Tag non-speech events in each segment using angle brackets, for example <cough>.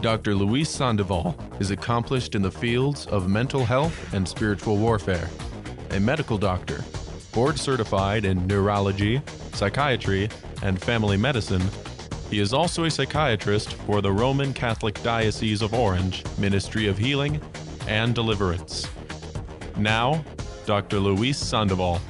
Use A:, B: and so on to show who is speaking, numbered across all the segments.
A: Dr. Luis Sandoval is accomplished in the fields of mental health and spiritual warfare, a medical doctor, board certified in neurology, psychiatry, and family medicine. He is also a psychiatrist for the Roman Catholic Diocese of Orange Ministry of Healing and Deliverance. Now, Dr. Luis Sandoval.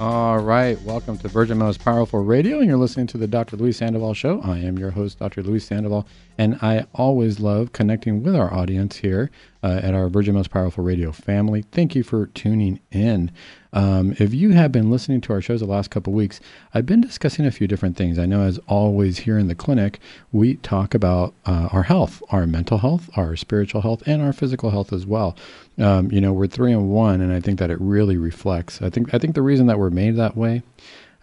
B: All right, welcome to Virgin Most Powerful Radio, and you're listening to the Dr. Luis Sandoval Show. I am your host, Dr. Luis Sandoval, and I always love connecting with our audience here uh, at our Virgin Most Powerful Radio family. Thank you for tuning in. Um, if you have been listening to our shows the last couple weeks, I've been discussing a few different things. I know, as always, here in the clinic, we talk about uh, our health, our mental health, our spiritual health, and our physical health as well. Um, you know, we're three in one, and I think that it really reflects. I think I think the reason that we're made that way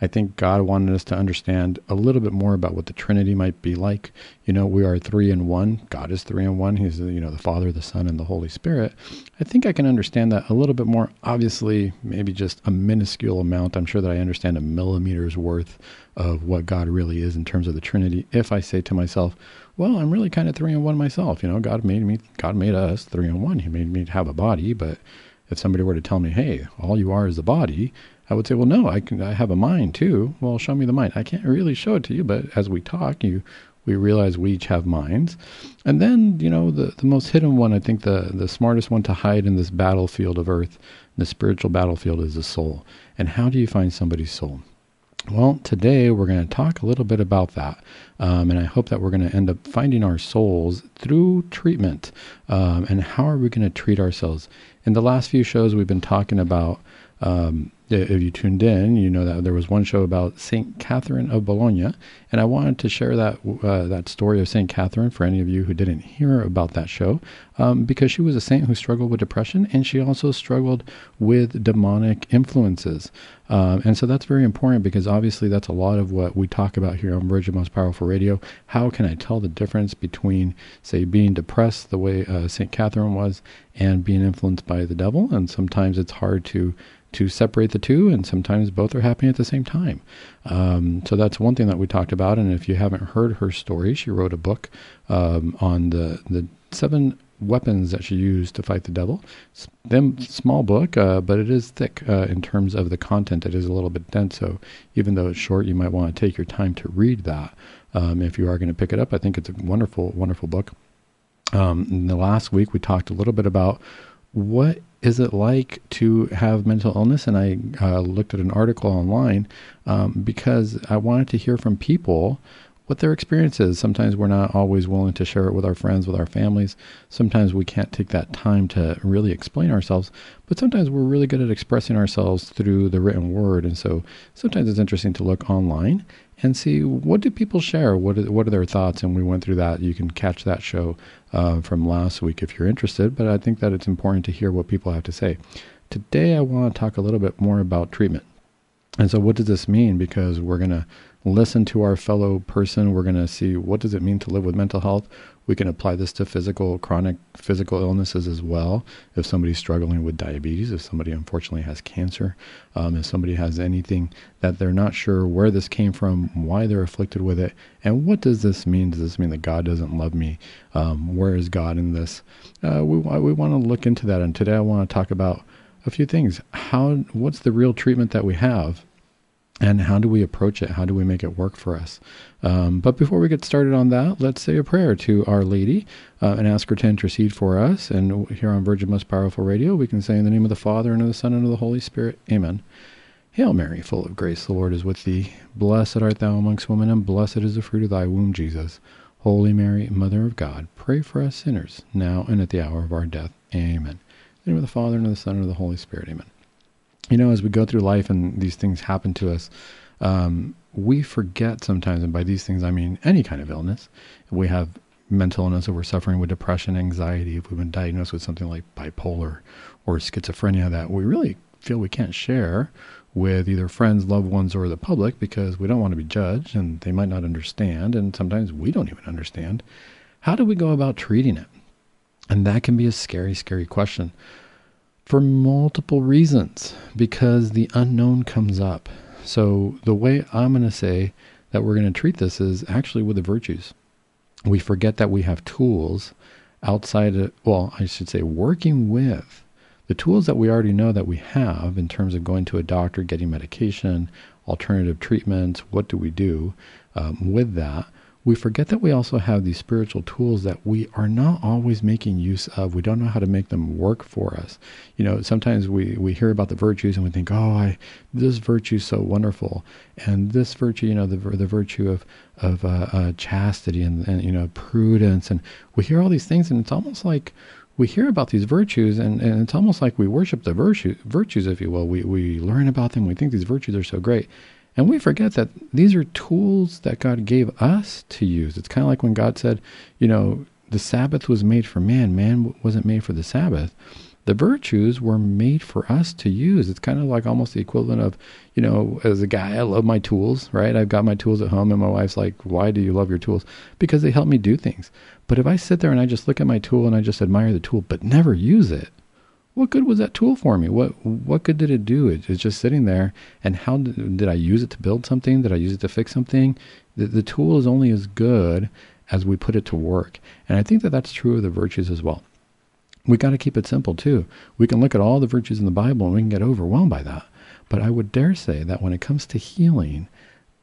B: I think God wanted us to understand a little bit more about what the Trinity might be like. You know, we are three in one. God is three in one. He's, you know, the Father, the Son, and the Holy Spirit. I think I can understand that a little bit more. Obviously, maybe just a minuscule amount. I'm sure that I understand a millimeter's worth of what God really is in terms of the Trinity. If I say to myself, well, I'm really kind of three in one myself. You know, God made me, God made us three in one. He made me have a body, but if somebody were to tell me, hey, all you are is a body, I would say, well, no, I can. I have a mind too. Well, show me the mind. I can't really show it to you, but as we talk, you we realize we each have minds. And then, you know, the, the most hidden one, I think the, the smartest one to hide in this battlefield of earth, the spiritual battlefield, is the soul. And how do you find somebody's soul? Well, today we're going to talk a little bit about that. Um, and I hope that we're going to end up finding our souls through treatment. Um, and how are we going to treat ourselves? In the last few shows, we've been talking about um, if you tuned in, you know that there was one show about Saint Catherine of Bologna, and I wanted to share that uh, that story of Saint Catherine for any of you who didn't hear about that show, um, because she was a saint who struggled with depression, and she also struggled with demonic influences, um, and so that's very important because obviously that's a lot of what we talk about here on Virgin Most Powerful Radio. How can I tell the difference between, say, being depressed the way uh, Saint Catherine was, and being influenced by the devil? And sometimes it's hard to to separate the two, and sometimes both are happening at the same time. Um, so that's one thing that we talked about. And if you haven't heard her story, she wrote a book um, on the the seven weapons that she used to fight the devil. Them small book, uh, but it is thick uh, in terms of the content. It is a little bit dense, so even though it's short, you might want to take your time to read that. Um, if you are going to pick it up, I think it's a wonderful, wonderful book. Um, in the last week, we talked a little bit about what is it like to have mental illness? And I uh, looked at an article online um, because I wanted to hear from people what their experience is. Sometimes we're not always willing to share it with our friends, with our families. Sometimes we can't take that time to really explain ourselves, but sometimes we're really good at expressing ourselves through the written word. And so sometimes it's interesting to look online and see what do people share, what are, what are their thoughts, and we went through that. You can catch that show uh, from last week if you're interested, but I think that it's important to hear what people have to say. Today, I want to talk a little bit more about treatment. And so, what does this mean? Because we're going to listen to our fellow person. We're going to see what does it mean to live with mental health. We can apply this to physical, chronic physical illnesses as well. If somebody's struggling with diabetes, if somebody unfortunately has cancer, um, if somebody has anything that they're not sure where this came from, why they're afflicted with it, and what does this mean? Does this mean that God doesn't love me? Um, where is God in this? Uh, we we want to look into that, and today I want to talk about a few things. How what's the real treatment that we have? And how do we approach it? How do we make it work for us? Um, but before we get started on that, let's say a prayer to Our Lady uh, and ask her to intercede for us. And here on Virgin Most Powerful Radio, we can say in the name of the Father, and of the Son, and of the Holy Spirit, Amen. Hail Mary, full of grace, the Lord is with thee. Blessed art thou amongst women, and blessed is the fruit of thy womb, Jesus. Holy Mary, Mother of God, pray for us sinners, now and at the hour of our death. Amen. In the name of the Father, and of the Son, and of the Holy Spirit. Amen you know, as we go through life and these things happen to us, um, we forget sometimes, and by these things I mean any kind of illness. We have mental illness, or we're suffering with depression, anxiety, if we've been diagnosed with something like bipolar or schizophrenia that we really feel we can't share with either friends, loved ones, or the public because we don't want to be judged and they might not understand, and sometimes we don't even understand. How do we go about treating it? And that can be a scary, scary question for multiple reasons because the unknown comes up. So, the way I'm going to say that we're going to treat this is actually with the virtues. we forget that we have tools outside of, well, I should say, working with the tools that we already know that we have in terms of going to a doctor, getting medication, alternative treatments, what do we do um, with that? We forget that we also have these spiritual tools that we are not always making use of. We don't know how to make them work for us. You know, sometimes we, we hear about the virtues and we think, oh, I, this virtue is so wonderful. And this virtue, you know, the, the virtue of, of uh, uh, chastity and, and, you know, prudence. And we hear all these things and it's almost like we hear about these virtues and, and it's almost like we worship the virtue, virtues, if you will. We, we learn about them. We think these virtues are so great. And we forget that these are tools that God gave us to use. It's kind of like when God said, you know, the Sabbath was made for man, man wasn't made for the Sabbath. The virtues were made for us to use. It's kind of like almost the equivalent of, you know, as a guy, I love my tools, right? I've got my tools at home, and my wife's like, Why do you love your tools? Because they help me do things. But if I sit there and I just look at my tool and I just admire the tool, but never use it, what good was that tool for me? What what good did it do? It, it's just sitting there. And how did, did I use it to build something? Did I use it to fix something? The, the tool is only as good as we put it to work. And I think that that's true of the virtues as well. We got to keep it simple too. We can look at all the virtues in the Bible and we can get overwhelmed by that. But I would dare say that when it comes to healing,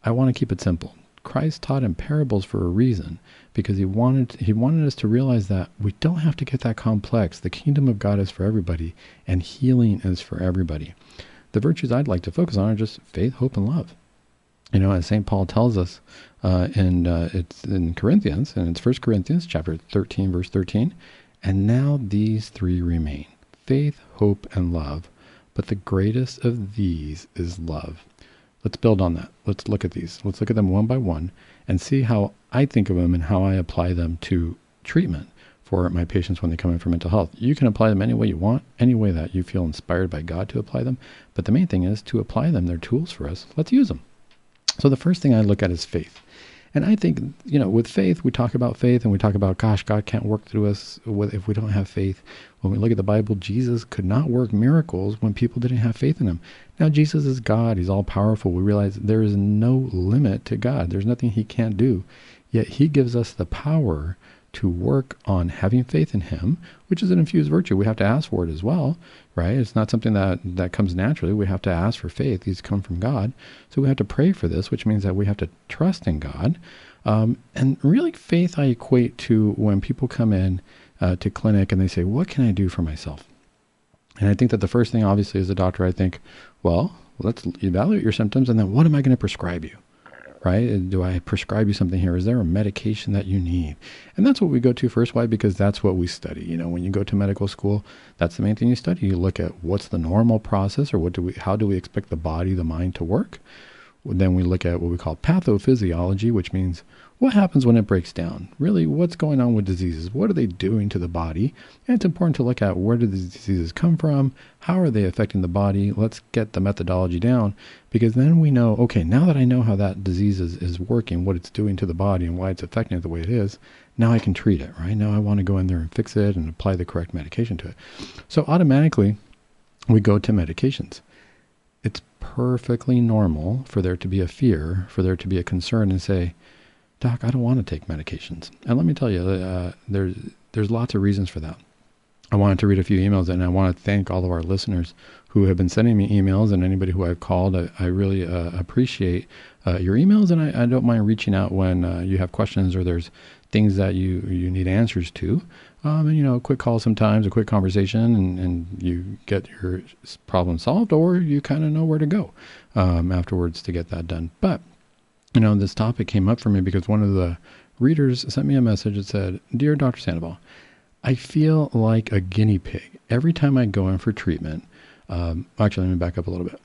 B: I want to keep it simple. Christ taught in parables for a reason because he wanted he wanted us to realize that we don't have to get that complex. The kingdom of God is for everybody and healing is for everybody. The virtues I'd like to focus on are just faith, hope and love. You know, as St. Paul tells us uh, in uh, it's in Corinthians and it's 1 Corinthians chapter 13 verse 13, and now these three remain: faith, hope and love. But the greatest of these is love. Let's build on that. Let's look at these. Let's look at them one by one and see how I think of them and how I apply them to treatment for my patients when they come in for mental health. You can apply them any way you want, any way that you feel inspired by God to apply them. But the main thing is to apply them. They're tools for us. Let's use them. So the first thing I look at is faith. And I think, you know, with faith, we talk about faith and we talk about, gosh, God can't work through us if we don't have faith. When we look at the Bible, Jesus could not work miracles when people didn't have faith in him. Now, Jesus is God. He's all powerful. We realize there is no limit to God. There's nothing he can't do. Yet he gives us the power to work on having faith in him, which is an infused virtue. We have to ask for it as well, right? It's not something that, that comes naturally. We have to ask for faith. These come from God. So we have to pray for this, which means that we have to trust in God. Um, and really, faith I equate to when people come in uh, to clinic and they say, What can I do for myself? And I think that the first thing, obviously, as a doctor, I think, Well, let's evaluate your symptoms and then what am I going to prescribe you? Right? Do I prescribe you something here? Is there a medication that you need? And that's what we go to first. Why? Because that's what we study. You know, when you go to medical school, that's the main thing you study. You look at what's the normal process or what do we, how do we expect the body, the mind to work? Then we look at what we call pathophysiology, which means what happens when it breaks down? Really, what's going on with diseases? What are they doing to the body? And it's important to look at where do these diseases come from? How are they affecting the body? Let's get the methodology down because then we know, okay, now that I know how that disease is, is working, what it's doing to the body and why it's affecting it the way it is, now I can treat it, right? Now I want to go in there and fix it and apply the correct medication to it. So automatically, we go to medications. Perfectly normal for there to be a fear, for there to be a concern and say, Doc, I don't want to take medications. And let me tell you, uh, there's there's lots of reasons for that. I wanted to read a few emails, and I want to thank all of our listeners who have been sending me emails, and anybody who I've called. I, I really uh, appreciate uh, your emails, and I, I, don't mind reaching out when uh, you have questions or there's things that you you need answers to. Um, and you know, a quick call sometimes, a quick conversation, and, and you get your problem solved, or you kind of know where to go um, afterwards to get that done. But you know, this topic came up for me because one of the readers sent me a message that said, Dear Dr. Sandoval, I feel like a guinea pig every time I go in for treatment. Um, actually, let me back up a little bit.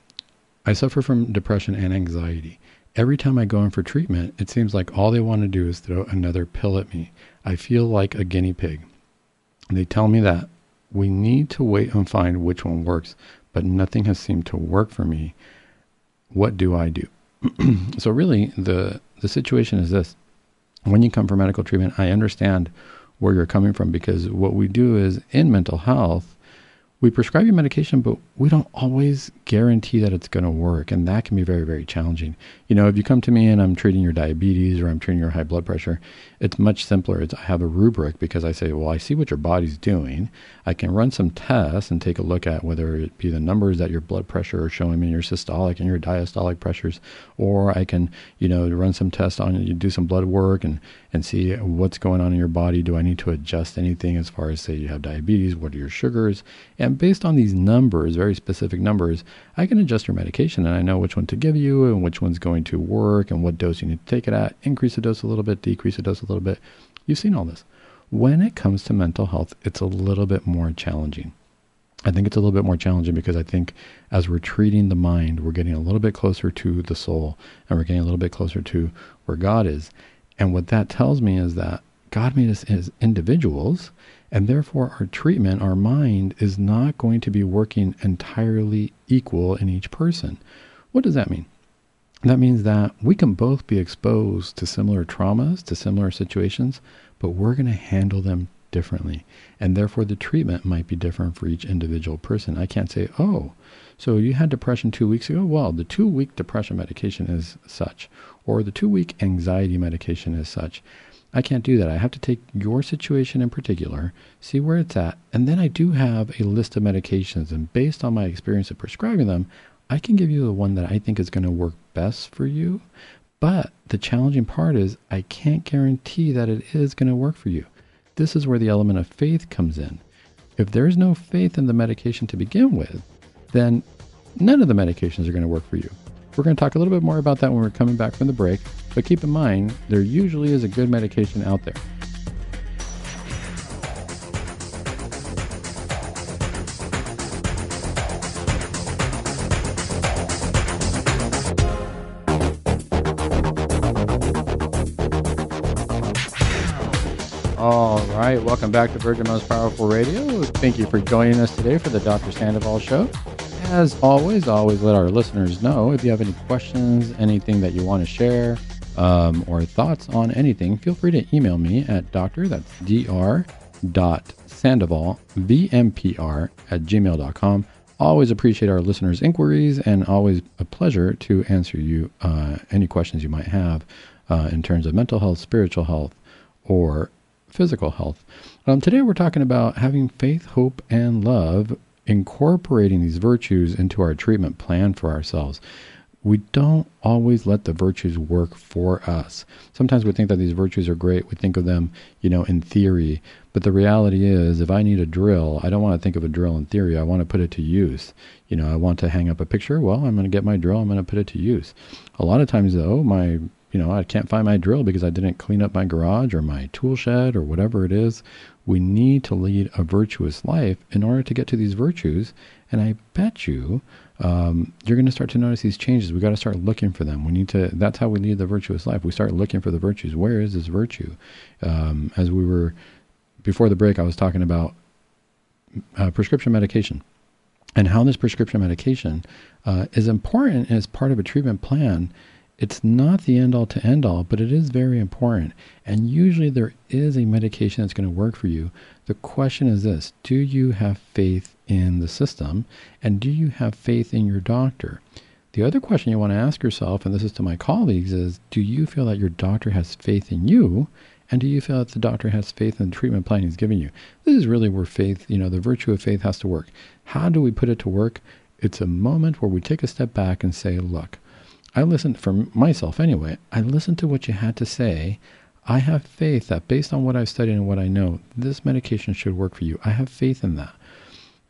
B: I suffer from depression and anxiety. Every time I go in for treatment, it seems like all they want to do is throw another pill at me. I feel like a guinea pig. They tell me that we need to wait and find which one works, but nothing has seemed to work for me. What do I do? <clears throat> so really, the the situation is this: when you come for medical treatment, I understand where you're coming from because what we do is in mental health, we prescribe you medication, but we don't always guarantee that it's going to work. And that can be very, very challenging. You know, if you come to me and I'm treating your diabetes or I'm treating your high blood pressure, it's much simpler. It's, I have a rubric because I say, well, I see what your body's doing. I can run some tests and take a look at whether it be the numbers that your blood pressure are showing me, your systolic and your diastolic pressures, or I can, you know, run some tests on you, do some blood work and, and see what's going on in your body. Do I need to adjust anything as far as, say, you have diabetes? What are your sugars? And based on these numbers, very specific numbers, I can adjust your medication and I know which one to give you and which one's going to work and what dose you need to take it at. Increase the dose a little bit, decrease the dose a little bit. You've seen all this. When it comes to mental health, it's a little bit more challenging. I think it's a little bit more challenging because I think as we're treating the mind, we're getting a little bit closer to the soul and we're getting a little bit closer to where God is. And what that tells me is that God made us as individuals, and therefore our treatment, our mind, is not going to be working entirely equal in each person. What does that mean? That means that we can both be exposed to similar traumas, to similar situations, but we're going to handle them differently. And therefore, the treatment might be different for each individual person. I can't say, oh, so you had depression two weeks ago? Well, the two week depression medication is such, or the two week anxiety medication is such. I can't do that. I have to take your situation in particular, see where it's at, and then I do have a list of medications. And based on my experience of prescribing them, I can give you the one that I think is going to work best for you. But the challenging part is I can't guarantee that it is going to work for you. This is where the element of faith comes in. If there's no faith in the medication to begin with, then none of the medications are going to work for you. We're going to talk a little bit more about that when we're coming back from the break, but keep in mind there usually is a good medication out there. Right, welcome back to Virgin Most Powerful Radio. Thank you for joining us today for the Dr. Sandoval Show. As always, always let our listeners know if you have any questions, anything that you want to share, um, or thoughts on anything, feel free to email me at doctor, that's dr dot sandoval, vmpr at gmail.com. Always appreciate our listeners' inquiries and always a pleasure to answer you uh, any questions you might have uh, in terms of mental health, spiritual health, or physical health. Um, today we're talking about having faith, hope, and love, incorporating these virtues into our treatment plan for ourselves. We don't always let the virtues work for us. Sometimes we think that these virtues are great. We think of them, you know, in theory. But the reality is, if I need a drill, I don't want to think of a drill in theory. I want to put it to use. You know, I want to hang up a picture. Well, I'm going to get my drill. I'm going to put it to use. A lot of times, though, my you know, I can't find my drill because I didn't clean up my garage or my tool shed or whatever it is. We need to lead a virtuous life in order to get to these virtues. And I bet you um, you're going to start to notice these changes. We got to start looking for them. We need to. That's how we lead the virtuous life. We start looking for the virtues. Where is this virtue? Um, as we were before the break, I was talking about uh, prescription medication and how this prescription medication uh, is important as part of a treatment plan it's not the end all to end all, but it is very important. And usually there is a medication that's going to work for you. The question is this Do you have faith in the system? And do you have faith in your doctor? The other question you want to ask yourself, and this is to my colleagues, is do you feel that your doctor has faith in you? And do you feel that the doctor has faith in the treatment plan he's giving you? This is really where faith, you know, the virtue of faith has to work. How do we put it to work? It's a moment where we take a step back and say, look, I listened for myself anyway. I listened to what you had to say. I have faith that based on what I've studied and what I know, this medication should work for you. I have faith in that.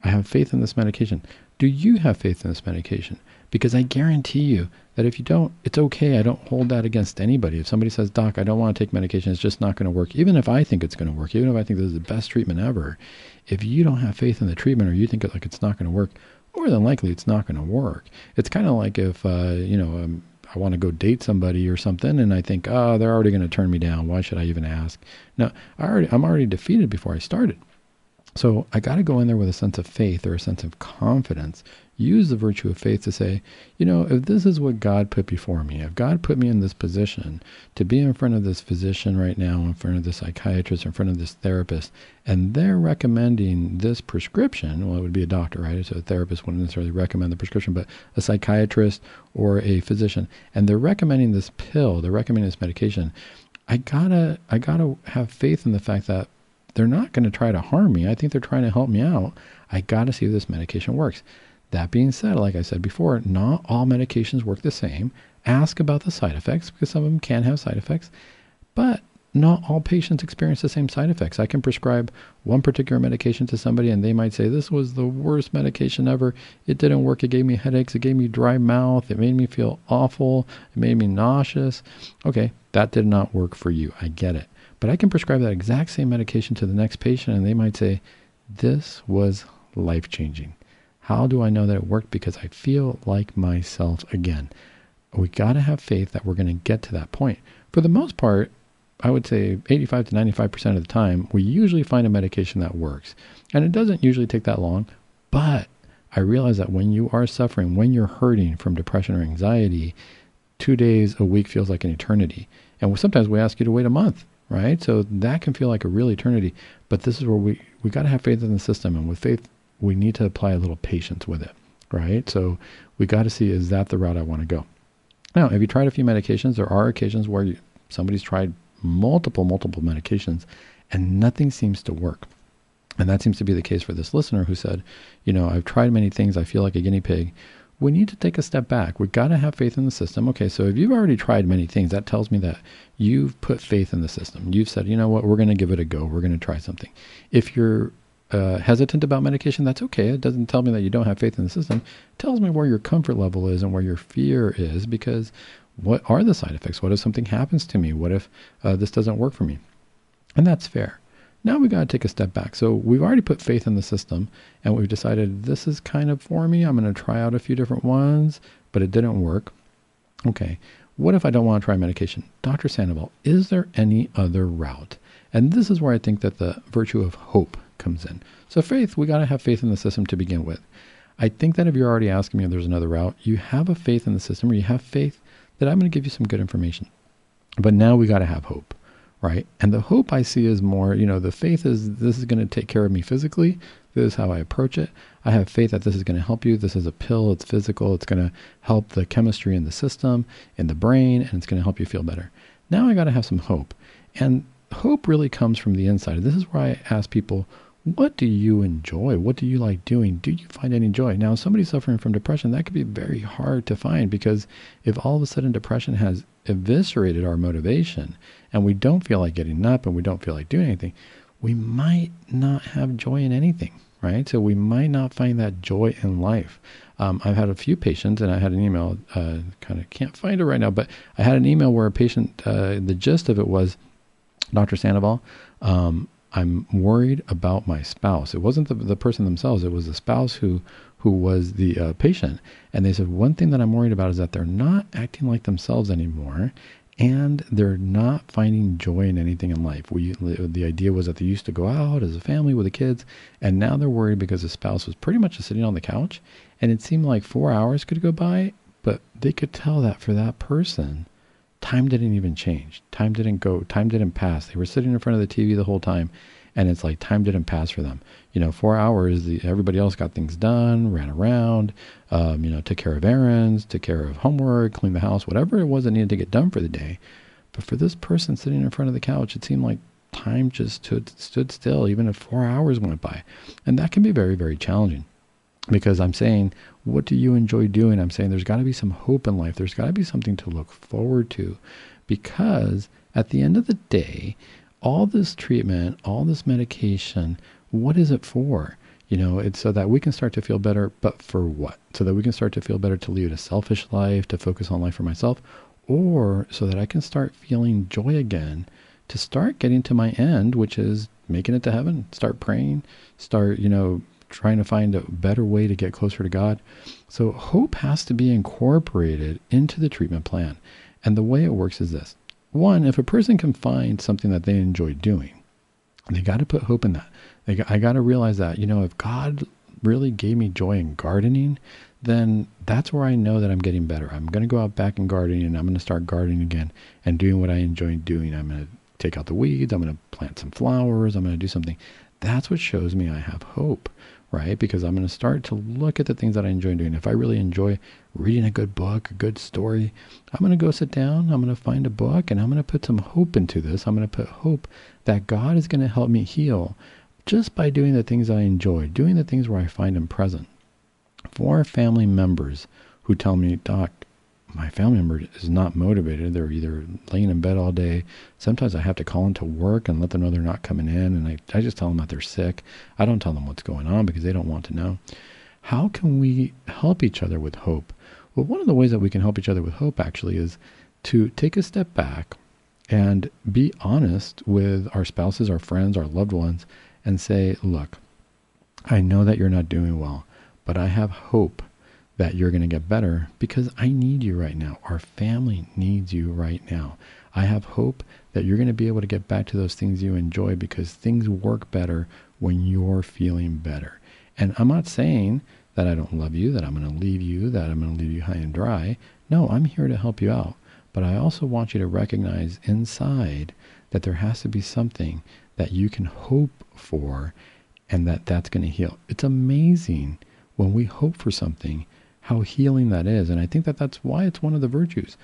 B: I have faith in this medication. Do you have faith in this medication? Because I guarantee you that if you don't, it's okay. I don't hold that against anybody. If somebody says, Doc, I don't want to take medication, it's just not going to work, even if I think it's going to work, even if I think this is the best treatment ever, if you don't have faith in the treatment or you think like it's not going to work, more than likely it's not going to work. It's kind of like if, uh, you know, um, I want to go date somebody or something, and I think, oh, they're already going to turn me down. Why should I even ask? No, I already, I'm already defeated before I started. So I got to go in there with a sense of faith or a sense of confidence. Use the virtue of faith to say, you know, if this is what God put before me, if God put me in this position to be in front of this physician right now, in front of this psychiatrist, in front of this therapist, and they're recommending this prescription, well, it would be a doctor, right? So a therapist wouldn't necessarily recommend the prescription, but a psychiatrist or a physician, and they're recommending this pill, they're recommending this medication. I gotta, I gotta have faith in the fact that they're not going to try to harm me. I think they're trying to help me out. I got to see if this medication works. That being said, like I said before, not all medications work the same. Ask about the side effects because some of them can have side effects, but not all patients experience the same side effects. I can prescribe one particular medication to somebody and they might say, This was the worst medication ever. It didn't work. It gave me headaches. It gave me dry mouth. It made me feel awful. It made me nauseous. Okay, that did not work for you. I get it. But I can prescribe that exact same medication to the next patient and they might say, This was life changing. How do I know that it worked? Because I feel like myself again. We got to have faith that we're going to get to that point. For the most part, I would say 85 to 95% of the time, we usually find a medication that works. And it doesn't usually take that long, but I realize that when you are suffering, when you're hurting from depression or anxiety, two days a week feels like an eternity. And sometimes we ask you to wait a month, right? So that can feel like a real eternity. But this is where we, we got to have faith in the system. And with faith, we need to apply a little patience with it, right? So we got to see is that the route I want to go. Now, have you tried a few medications? There are occasions where you, somebody's tried multiple, multiple medications and nothing seems to work. And that seems to be the case for this listener who said, you know, I've tried many things. I feel like a guinea pig. We need to take a step back. We've got to have faith in the system. Okay, so if you've already tried many things, that tells me that you've put faith in the system. You've said, you know what, we're going to give it a go. We're going to try something. If you're uh, hesitant about medication, that's okay. It doesn't tell me that you don't have faith in the system. It tells me where your comfort level is and where your fear is because what are the side effects? What if something happens to me? What if uh, this doesn't work for me? And that's fair. Now we got to take a step back. So we've already put faith in the system and we've decided this is kind of for me. I'm going to try out a few different ones, but it didn't work. Okay. What if I don't want to try medication? Dr. Sandoval, is there any other route? And this is where I think that the virtue of hope comes in. So faith, we got to have faith in the system to begin with. I think that if you're already asking me if there's another route, you have a faith in the system or you have faith that I'm going to give you some good information. But now we got to have hope, right? And the hope I see is more, you know, the faith is this is going to take care of me physically. This is how I approach it. I have faith that this is going to help you. This is a pill. It's physical. It's going to help the chemistry in the system, in the brain, and it's going to help you feel better. Now I got to have some hope. And hope really comes from the inside. This is where I ask people, what do you enjoy? What do you like doing? Do you find any joy? Now, somebody suffering from depression, that could be very hard to find because if all of a sudden depression has eviscerated our motivation and we don't feel like getting up and we don't feel like doing anything, we might not have joy in anything, right? So we might not find that joy in life. Um, I've had a few patients, and I had an email, uh, kind of can't find it right now, but I had an email where a patient, uh, the gist of it was, Dr. Sandoval, um, I'm worried about my spouse. It wasn't the, the person themselves, it was the spouse who, who was the uh, patient. And they said, One thing that I'm worried about is that they're not acting like themselves anymore and they're not finding joy in anything in life. We, the idea was that they used to go out as a family with the kids, and now they're worried because the spouse was pretty much just sitting on the couch, and it seemed like four hours could go by, but they could tell that for that person, time didn't even change. Time didn't go. Time didn't pass. They were sitting in front of the TV the whole time, and it's like time didn't pass for them. You know, four hours. The, everybody else got things done, ran around, um, you know, took care of errands, took care of homework, cleaned the house, whatever it was that needed to get done for the day. But for this person sitting in front of the couch, it seemed like time just stood, stood still, even if four hours went by, and that can be very, very challenging because I'm saying, what do you enjoy doing? I'm saying there's got to be some hope in life. There's got to be something to look forward to because at the end of the day, all this treatment, all this medication, what is it for? You know, it's so that we can start to feel better, but for what? So that we can start to feel better to lead a selfish life, to focus on life for myself, or so that I can start feeling joy again, to start getting to my end, which is making it to heaven, start praying, start, you know, trying to find a better way to get closer to God. So hope has to be incorporated into the treatment plan. And the way it works is this. One, if a person can find something that they enjoy doing, They got to put hope in that. Got, I got to realize that, you know, if God really gave me joy in gardening, then that's where I know that I'm getting better. I'm going to go out back and gardening and I'm going to start gardening again and doing what I enjoy doing. I'm going to take out the weeds. I'm going to plant some flowers. I'm going to do something. That's what shows me I have hope, right? Because I'm going to start to look at the things that I enjoy doing. If I really enjoy reading a good book, a good story, I'm going to go sit down. I'm going to find a book and I'm going to put some hope into this. I'm going to put hope that God is going to help me heal just by doing the things I enjoy, doing the things where I find Him present. For family members who tell me, Doc, my family member is not motivated. They're either laying in bed all day. Sometimes I have to call into work and let them know they're not coming in. And I, I just tell them that they're sick. I don't tell them what's going on because they don't want to know. How can we help each other with hope? Well, one of the ways that we can help each other with hope actually is to take a step back and be honest with our spouses, our friends, our loved ones, and say, look, I know that you're not doing well, but I have hope that you're going to get better because I need you right now. Our family needs you right now. I have hope that you're going to be able to get back to those things you enjoy because things work better when you're feeling better. And I'm not saying that I don't love you, that I'm going to leave you, that I'm going to leave you high and dry. No, I'm here to help you out. But I also want you to recognize inside that there has to be something that you can hope for and that that's going to heal. It's amazing when we hope for something how healing that is. And I think that that's why it's one of the virtues.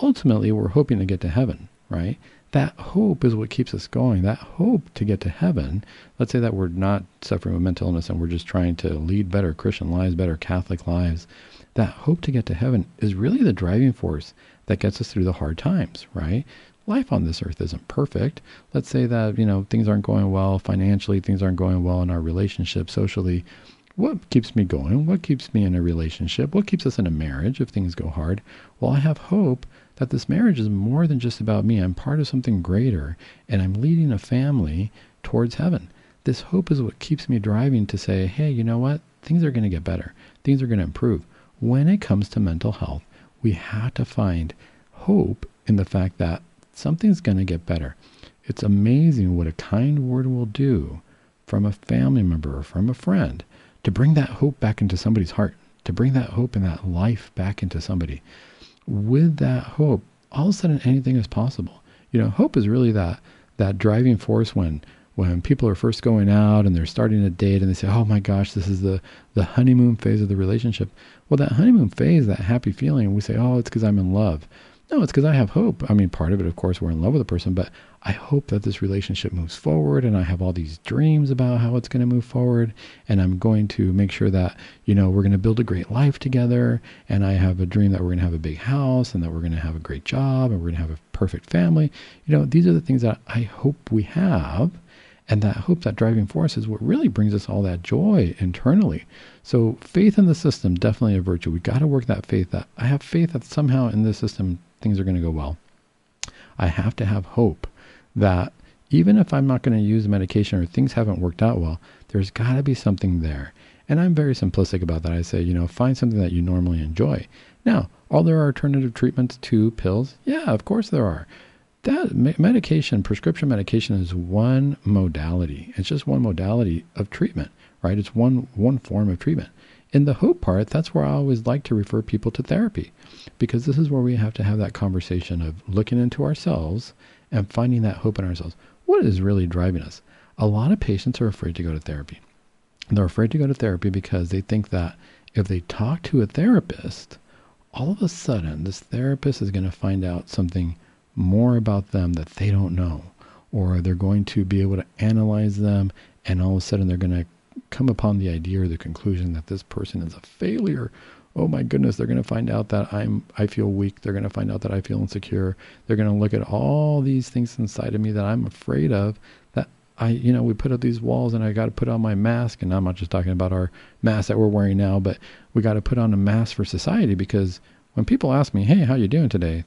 B: Ultimately, we're hoping to get to heaven, right? That hope is what keeps us going. That hope to get to heaven, let's say that we're not suffering with mental illness and we're just trying to lead better Christian lives, better Catholic lives. That hope to get to heaven is really the driving force that gets us through the hard times, right? life on this earth isn't perfect. Let's say that, you know, things aren't going well financially, things aren't going well in our relationship, socially. What keeps me going? What keeps me in a relationship? What keeps us in a marriage if things go hard? Well, I have hope that this marriage is more than just about me. I'm part of something greater and I'm leading a family towards heaven. This hope is what keeps me driving to say, hey, you know what? Things are going to get better. Things are going to improve. When it comes to mental health, we have to find hope in the fact that something's going to get better. It's amazing what a kind word will do from a family member or from a friend to bring that hope back into somebody's heart, to bring that hope and that life back into somebody. With that hope, all of a sudden anything is possible. You know, hope is really that that driving force when when people are first going out and they're starting a date and they say, "Oh my gosh, this is the the honeymoon phase of the relationship." Well, that honeymoon phase, that happy feeling, we say, "Oh, it's because I'm in love." No, it's because I have hope. I mean, part of it, of course, we're in love with a person, but I hope that this relationship moves forward and I have all these dreams about how it's going to move forward. And I'm going to make sure that, you know, we're going to build a great life together. And I have a dream that we're going to have a big house and that we're going to have a great job and we're going to have a perfect family. You know, these are the things that I hope we have. And that hope, that driving force is what really brings us all that joy internally. So faith in the system, definitely a virtue. We got to work that faith that I have faith that somehow in this system things are going to go well. I have to have hope that even if I'm not going to use medication or things haven't worked out well, there's got to be something there. And I'm very simplistic about that. I say, you know, find something that you normally enjoy. Now, are there alternative treatments to pills? Yeah, of course there are. That medication, prescription medication is one modality. It's just one modality of treatment, right? It's one one form of treatment. In the hope part, that's where I always like to refer people to therapy because this is where we have to have that conversation of looking into ourselves and finding that hope in ourselves. What is really driving us? A lot of patients are afraid to go to therapy. They're afraid to go to therapy because they think that if they talk to a therapist, all of a sudden this therapist is going to find out something more about them that they don't know. Or they're going to be able to analyze them, and all of a sudden they're going to come upon the idea or the conclusion that this person is a failure oh my goodness, they're going to find out that I'm I feel weak. They're going to find out that I feel insecure. They're going to look at all these things inside of me that I'm afraid of. That I, you know, we put up these walls, and I got to put on my mask. And I'm not just talking about our mask that we're wearing now, but we got to put on a mask for society because when people ask me, "Hey, how you doing today?"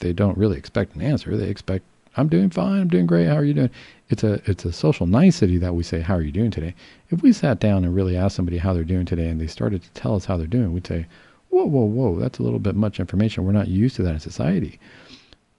B: they don't really expect an answer. They expect I'm doing fine. I'm doing great. How are you doing? It's a it's a social nicety that we say, "How are you doing today?" If we sat down and really asked somebody how they're doing today, and they started to tell us how they're doing, we'd say, "Whoa, whoa, whoa! That's a little bit much information. We're not used to that in society."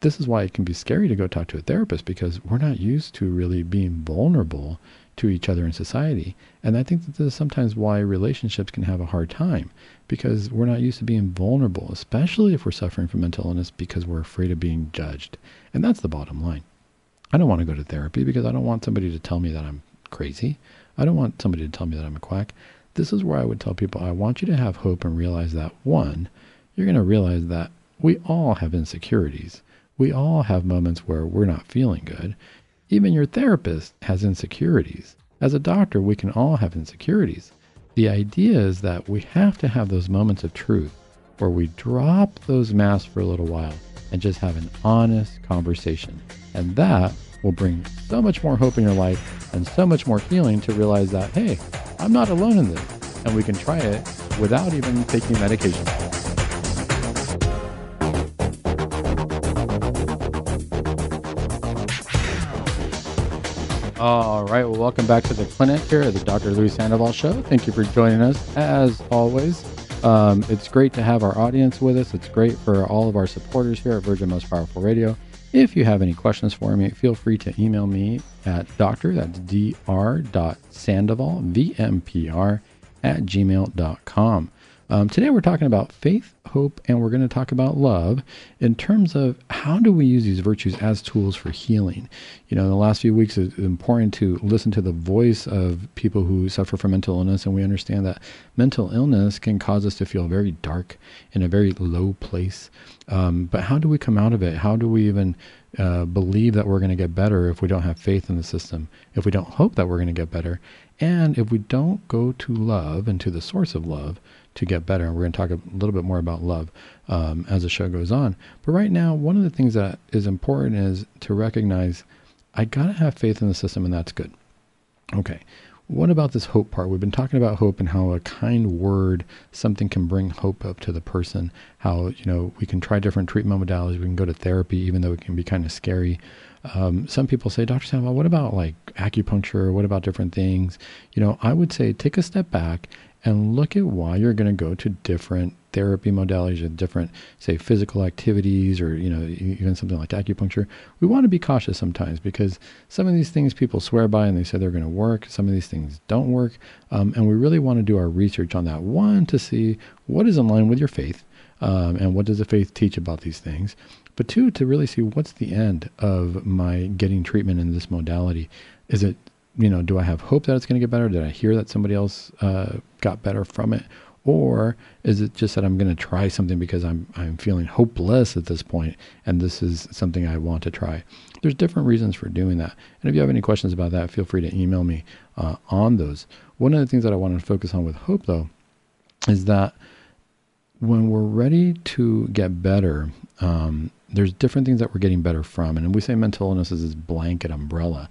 B: this is why it can be scary to go talk to a therapist because we're not used to really being vulnerable to each other in society. And I think that this is sometimes why relationships can have a hard time because we're not used to being vulnerable, especially if we're suffering from mental illness because we're afraid of being judged. And that's the bottom line. I don't want to go to therapy because I don't want somebody to tell me that I'm crazy. I don't want somebody to tell me that I'm a quack. This is where I would tell people I want you to have hope and realize that one, you're going to realize that we all have insecurities. We all have moments where we're not feeling good. Even your therapist has insecurities. As a doctor, we can all have insecurities. The idea is that we have to have those moments of truth where we drop those masks for a little while and just have an honest conversation. And that will bring so much more hope in your life and so much more healing to realize that, hey, I'm not alone in this. And we can try it without even taking medication. All right. Well, welcome back to the clinic here at the Dr. Luis Sandoval Show. Thank you for joining us. As always, um, it's great to have our audience with us. It's great for all of our supporters here at Virgin Most Powerful Radio. If you have any questions for me, feel free to email me at doctor, that's dr.sandoval, V-M-P-R, at gmail.com. Um, today we're talking about faith, hope, and we're going to talk about love in terms of how do we use these virtues as tools for healing. You know, in the last few weeks, it's important to listen to the voice of people who suffer from mental illness, and we understand that mental illness can cause us to feel very dark in a very low place. Um, but how do we come out of it? How do we even uh, believe that we're going to get better if we don't have faith in the system? If we don't hope that we're going to get better? And if we don't go to love and to the source of love, to get better. And we're going to talk a little bit more about love um, as the show goes on. But right now, one of the things that is important is to recognize I got to have faith in the system, and that's good. Okay. What about this hope part? We've been talking about hope and how a kind word, something can bring hope up to the person. How, you know, we can try different treatment modalities. We can go to therapy, even though it can be kind of scary. Um, some people say, Dr. Samuel, what about like acupuncture? What about different things? You know, I would say take a step back and look at why you're going to go to different therapy modalities or different, say, physical activities or, you know, even something like acupuncture. We want to be cautious sometimes because some of these things people swear by and they say they're going to work. Some of these things don't work. Um, and we really want to do our research on that. One, to see what is in line with your faith um, and what does the faith teach about these things. But two, to really see what's the end of my getting treatment in this modality. Is it you know, do I have hope that it's going to get better? Did I hear that somebody else uh, got better from it? Or is it just that I'm going to try something because I'm I'm feeling hopeless at this point, and this is something I want to try? There's different reasons for doing that. And if you have any questions about that, feel free to email me uh, on those. One of the things that I want to focus on with hope, though, is that when we're ready to get better, um, there's different things that we're getting better from. And we say mental illness is this blanket umbrella.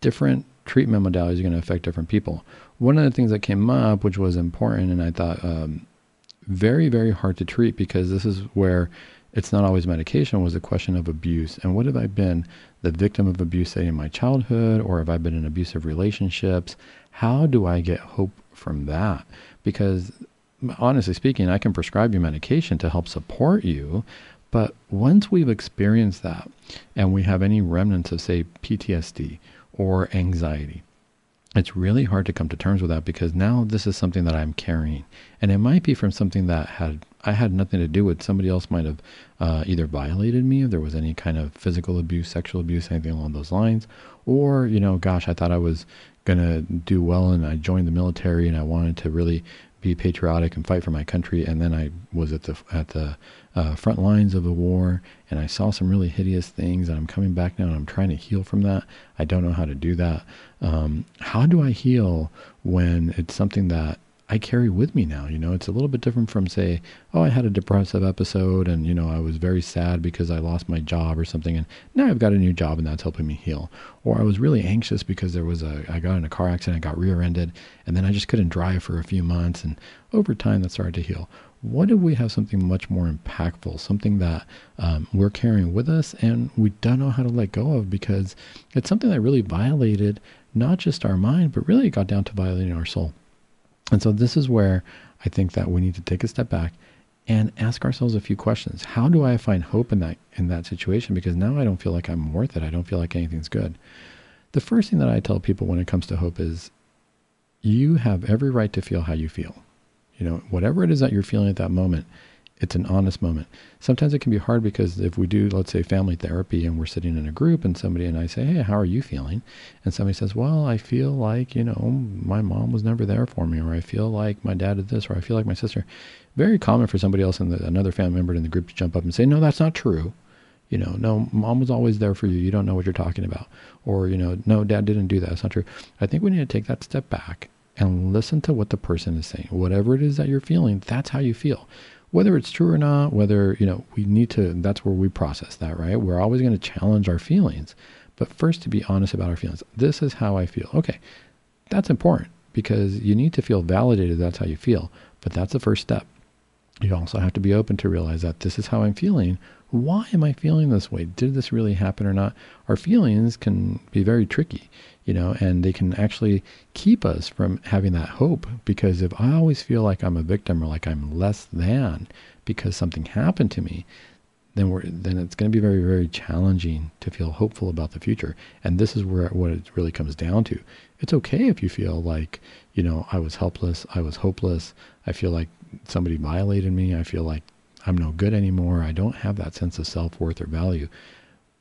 B: Different treatment modalities are going to affect different people. One of the things that came up, which was important, and I thought um, very, very hard to treat because this is where it's not always medication, was the question of abuse. And what have I been the victim of abuse, say, in my childhood, or have I been in abusive relationships? How do I get hope from that? Because honestly speaking, I can prescribe you medication to help support you. But once we've experienced that and we have any remnants of, say, PTSD or anxiety. It's really hard to come to terms with that because now this is something that I'm carrying, and it might be from something that had I had nothing to do with. Somebody else might have uh, either violated me if there was any kind of physical abuse, sexual abuse, anything along those lines, or you know, gosh, I thought I was gonna do well and I joined the military and I wanted to really be patriotic and fight for my country. And then I was at the at the uh, front lines of the war, and I saw some really hideous things. And I'm coming back now, and I'm trying to heal from that. I don't know how to do that. Um, how do I heal when it's something that I carry with me now. You know, it's a little bit different from say, oh, I had a depressive episode and, you know, I was very sad because I lost my job or something. And now I've got a new job and that's helping me heal. Or I was really anxious because there was a, I got in a car accident, I got rear ended and then I just couldn't drive for a few months. And over time that started to heal. What if we have something much more impactful, something that um, we're carrying with us and we don't know how to let go of because it's something that really violated not just our mind, but really got down to violating our soul. And so this is where I think that we need to take a step back and ask ourselves a few questions. How do I find hope in that in that situation? Because now I don't feel like I'm worth it. I don't feel like anything's good. The first thing that I tell people when it comes to hope is you have every right to feel how you feel. You know, whatever it is that you're feeling at that moment, it's an honest moment. Sometimes it can be hard because if we do, let's say, family therapy and we're sitting in a group and somebody and I say, Hey, how are you feeling? And somebody says, Well, I feel like, you know, my mom was never there for me, or I feel like my dad did this, or I feel like my sister. Very common for somebody else the, another family member in the group to jump up and say, No, that's not true. You know, no, mom was always there for you. You don't know what you're talking about. Or, you know, no, dad didn't do that. It's not true. I think we need to take that step back and listen to what the person is saying. Whatever it is that you're feeling, that's how you feel whether it's true or not, whether, you know, we need to, that's where we process that, right? We're always going to challenge our feelings, but first to be honest about our feelings. This is how I feel. Okay. That's important because you need to feel validated. That's how you feel. But that's the first step. You also have to be open to realize that this is how I'm feeling. Why am I feeling this way? Did this really happen or not? Our feelings can be very tricky you know, and they can actually keep us from having that hope. Because if I always feel like I'm a victim or like I'm less than because something happened to me, then we're then it's going to be very very challenging to feel hopeful about the future. And this is where what it really comes down to. It's okay if you feel like you know I was helpless, I was hopeless, I feel like somebody violated me, I feel like I'm no good anymore, I don't have that sense of self worth or value.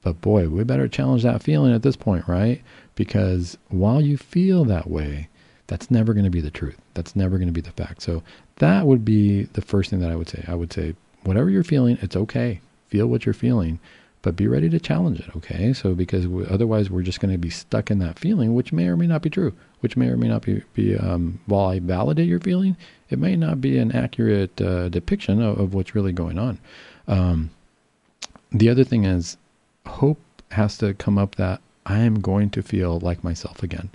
B: But boy, we better challenge that feeling at this point, right? Because while you feel that way, that's never going to be the truth. That's never going to be the fact. So that would be the first thing that I would say. I would say, whatever you're feeling, it's okay. Feel what you're feeling, but be ready to challenge it. Okay. So because we, otherwise we're just going to be stuck in that feeling, which may or may not be true, which may or may not be, be um, while I validate your feeling, it may not be an accurate uh, depiction of, of, what's really going on. Um, the other thing is hope has to come up that I am going to feel like myself again.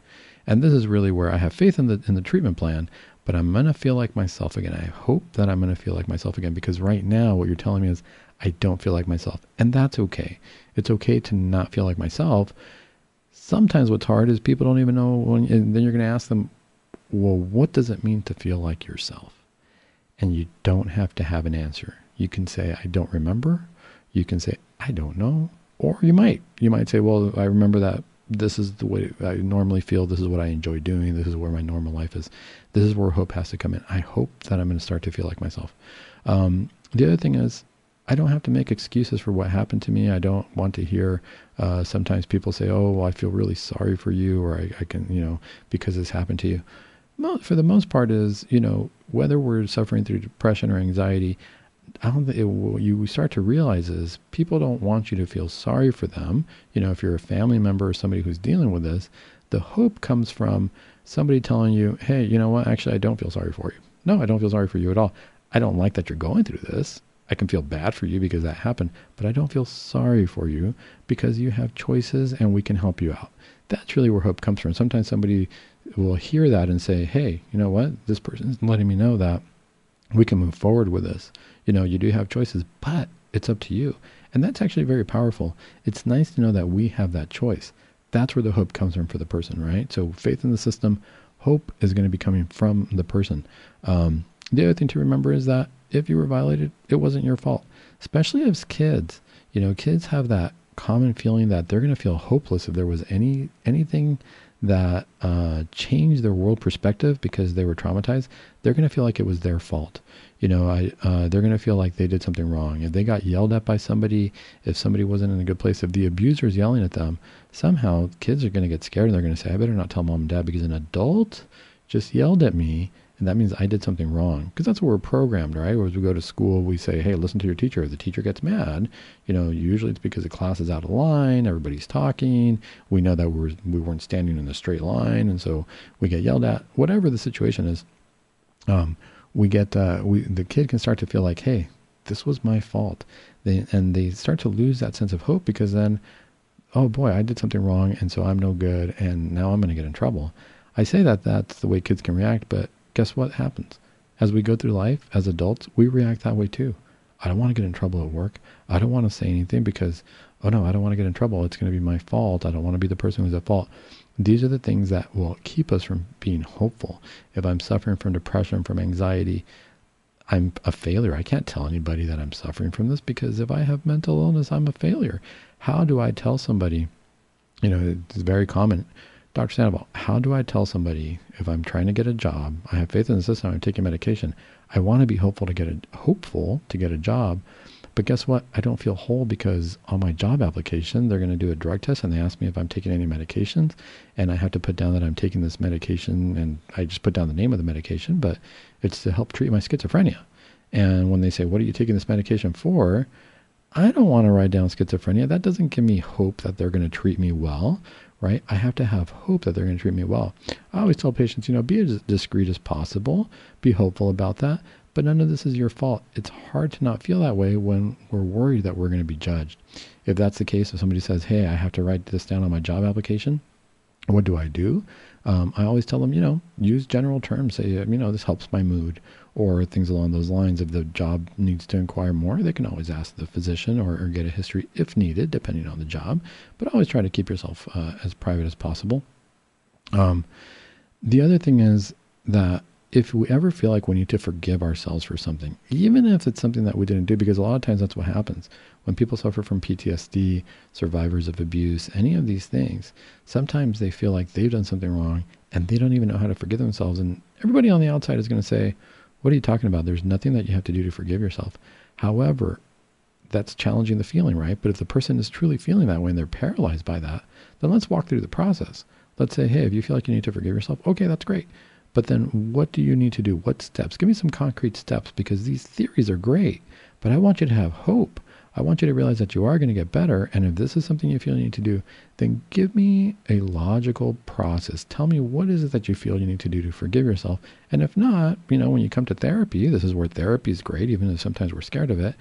B: And this is really where I have faith in the in the treatment plan, but I'm going to feel like myself again. I hope that I'm going to feel like myself again because right now what you're telling me is I don't feel like myself. And that's okay. It's okay to not feel like myself. Sometimes what's hard is people don't even know when and then you're going to ask them, "Well, what does it mean to feel like yourself?" And you don't have to have an answer. You can say, "I don't remember." You can say, "I don't know." Or you might. You might say, well, I remember that this is the way I normally feel. This is what I enjoy doing. This is where my normal life is. This is where hope has to come in. I hope that I'm going to start to feel like myself. Um, the other thing is, I don't have to make excuses for what happened to me. I don't want to hear. Uh, sometimes people say, "Oh, well, I feel really sorry for you," or I, I can, you know, because this happened to you. For the most part, is you know whether we're suffering through depression or anxiety, I don't think it, what you start to realize is people don't want you to feel sorry for them. You know, if you're a family member or somebody who's dealing with this, the hope comes from somebody telling you, hey, you know what? Actually, I don't feel sorry for you. No, I don't feel sorry for you at all. I don't like that you're going through this. I can feel bad for you because that happened, but I don't feel sorry for you because you have choices and we can help you out. That's really where hope comes from. Sometimes somebody will hear that and say, hey, you know what? This person's letting me know that we can move forward with this. You know, you do have choices, but it's up to you. And that's actually very powerful. It's nice to know that we have that choice. That's where the hope comes from for the person, right? So faith in the system, hope is going to be coming from the person. Um, the other thing to remember is that if you were violated, it wasn't your fault. Especially as kids, you know, kids have that common feeling that they're going to feel hopeless if there was any anything that uh, changed their world perspective because they were traumatized. They're going to feel like it was their fault you know, I, uh, they're going to feel like they did something wrong. If they got yelled at by somebody, if somebody wasn't in a good place, if the abuser is yelling at them, somehow kids are going to get scared and they're going to say, I better not tell mom and dad because an adult just yelled at me and that means I did something wrong. Because that's what we're programmed, right? As we go to school, we say, hey, listen to your teacher. If the teacher gets mad, you know, usually it's because the class is out of line, everybody's talking, we know that we're, we weren't standing in a straight line, and so we get yelled at. Whatever the situation is, um, we get uh, we the kid can start to feel like, hey, this was my fault, they, and they start to lose that sense of hope because then, oh boy, I did something wrong, and so I'm no good, and now I'm going to get in trouble. I say that that's the way kids can react, but guess what happens? As we go through life as adults, we react that way too. I don't want to get in trouble at work. I don't want to say anything because, oh no, I don't want to get in trouble. It's going to be my fault. I don't want to be the person who's at fault. These are the things that will keep us from being hopeful. If I'm suffering from depression, from anxiety, I'm a failure. I can't tell anybody that I'm suffering from this because if I have mental illness, I'm a failure. How do I tell somebody? You know, it's very common. Dr. Sandoval, how do I tell somebody if I'm trying to get a job, I have faith in the system, I'm taking medication, I want to be hopeful to get a hopeful to get a job, but guess what? I don't feel whole because on my job application, they're going to do a drug test and they ask me if I'm taking any medications. And I have to put down that I'm taking this medication and I just put down the name of the medication, but it's to help treat my schizophrenia. And when they say, What are you taking this medication for? I don't want to write down schizophrenia. That doesn't give me hope that they're going to treat me well, right? I have to have hope that they're going to treat me well. I always tell patients, you know, be as discreet as possible, be hopeful about that, but none of this is your fault. It's hard to not feel that way when we're worried that we're going to be judged. If that's the case, if somebody says, hey, I have to write this down on my job application, what do I do? Um, I always tell them, you know, use general terms. Say, you know, this helps my mood, or things along those lines. If the job needs to inquire more, they can always ask the physician or, or get a history if needed, depending on the job. But always try to keep yourself uh, as private as possible. Um, the other thing is that if we ever feel like we need to forgive ourselves for something, even if it's something that we didn't do, because a lot of times that's what happens when people suffer from PTSD, survivors of abuse, any of these things, sometimes they feel like they've done something wrong and they don't even know how to forgive themselves. And everybody on the outside is going to say, What are you talking about? There's nothing that you have to do to forgive yourself. However, that's challenging the feeling, right? But if the person is truly feeling that way and they're paralyzed by that, then let's walk through the process. Let's say, Hey, if you feel like you need to forgive yourself, okay, that's great. But then what do you need to do? What steps? Give me some concrete steps because these theories are great, but I want you to have hope. I want you to realize that you are going to get better. And if this is something you feel you need to do, then give me a logical process. Tell me what is it that you feel you need to do to forgive yourself. And if not, you know, when you come to therapy, this is where therapy is great, even if sometimes we're scared of it,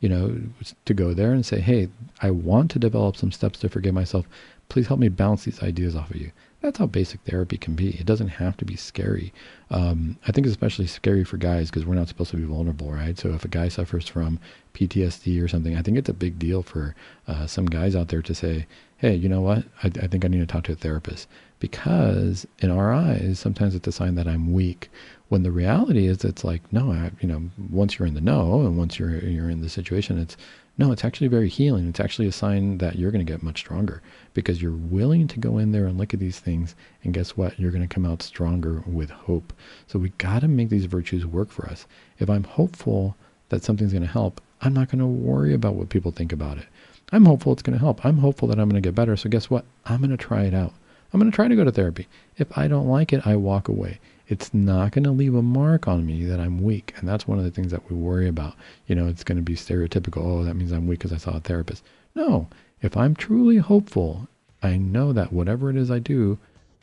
B: you know, to go there and say, hey, I want to develop some steps to forgive myself. Please help me bounce these ideas off of you that's how basic therapy can be. It doesn't have to be scary. Um, I think it's especially scary for guys because we're not supposed to be vulnerable, right? So if a guy suffers from PTSD or something, I think it's a big deal for uh, some guys out there to say, hey, you know what? I, I think I need to talk to a therapist because in our eyes, sometimes it's a sign that I'm weak. When the reality is, it's like, no, I, you know, once you're in the know and once you're you're in the situation, it's no, it's actually very healing. It's actually a sign that you're going to get much stronger because you're willing to go in there and look at these things. And guess what? You're going to come out stronger with hope. So we got to make these virtues work for us. If I'm hopeful that something's going to help, I'm not going to worry about what people think about it. I'm hopeful it's going to help. I'm hopeful that I'm going to get better. So guess what? I'm going to try it out. I'm going to try to go to therapy. If I don't like it, I walk away it's not going to leave a mark on me that I'm weak. And that's one of the things that we worry about. You know, it's going to be stereotypical. Oh, that means I'm weak because I saw a therapist. No, if I'm truly hopeful, I know that whatever it is I do,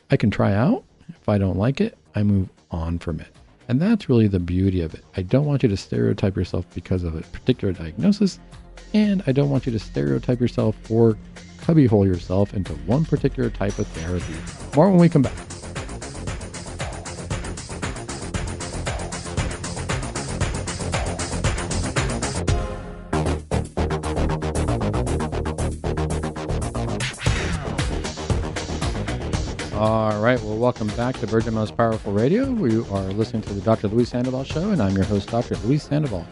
B: I can try out. If I don't like it, I move on from it. And that's really the beauty of it. I don't want you to stereotype yourself because of a particular diagnosis, and I don't want you to stereotype yourself or cubbyhole yourself into one particular type of therapy. More when we come back. All right. Well, welcome back to Virgin Most Powerful Radio. We are listening to the Dr. Luis Sandoval Show, and I'm your host, Dr. Luis Sandoval.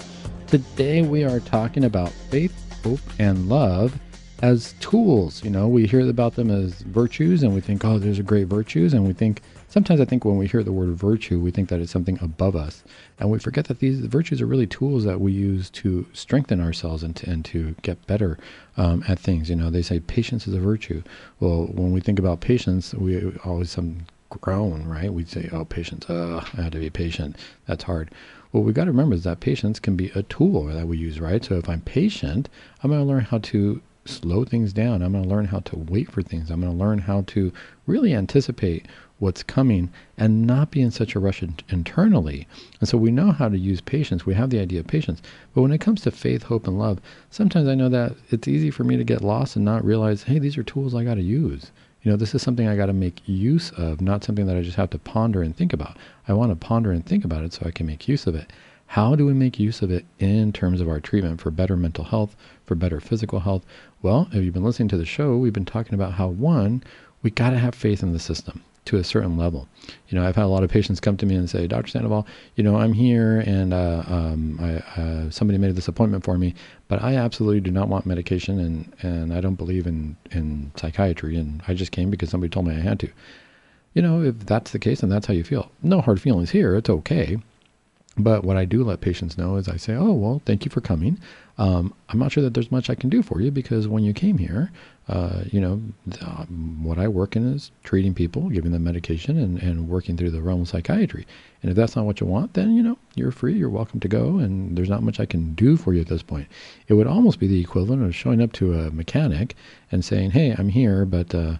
B: Today, we are talking about faith, hope, and love as tools. You know, we hear about them as virtues, and we think, oh, those are great virtues, and we think sometimes I think when we hear the word virtue, we think that it's something above us. And we forget that these virtues are really tools that we use to strengthen ourselves and to, and to get better um, at things. You know, they say patience is a virtue. Well, when we think about patience, we always some groan, right? We'd say, oh, patience, uh, I had to be patient. That's hard. What we got to remember is that patience can be a tool that we use, right? So if I'm patient, I'm going to learn how to slow things down. I'm going to learn how to wait for things. I'm going to learn how to really anticipate what's coming and not be in such a rush in- internally. And so we know how to use patience. We have the idea of patience. But when it comes to faith, hope, and love, sometimes I know that it's easy for me to get lost and not realize, hey, these are tools I got to use. You know, this is something I got to make use of, not something that I just have to ponder and think about. I want to ponder and think about it so I can make use of it. How do we make use of it in terms of our treatment for better mental health, for better physical health? Well, if you've been listening to the show, we've been talking about how one, we got to have faith in the system to a certain level. You know, I've had a lot of patients come to me and say, Dr. Sandoval, you know, I'm here and uh, um, I, uh, somebody made this appointment for me, but I absolutely do not want medication and, and I don't believe in, in psychiatry. And I just came because somebody told me I had to. You know, if that's the case and that's how you feel, no hard feelings here. It's okay. But what I do let patients know is I say, oh, well, thank you for coming. Um, I'm not sure that there's much I can do for you because when you came here, uh, you know, um, what I work in is treating people, giving them medication, and, and working through the realm of psychiatry. And if that's not what you want, then, you know, you're free, you're welcome to go, and there's not much I can do for you at this point. It would almost be the equivalent of showing up to a mechanic and saying, hey, I'm here, but uh,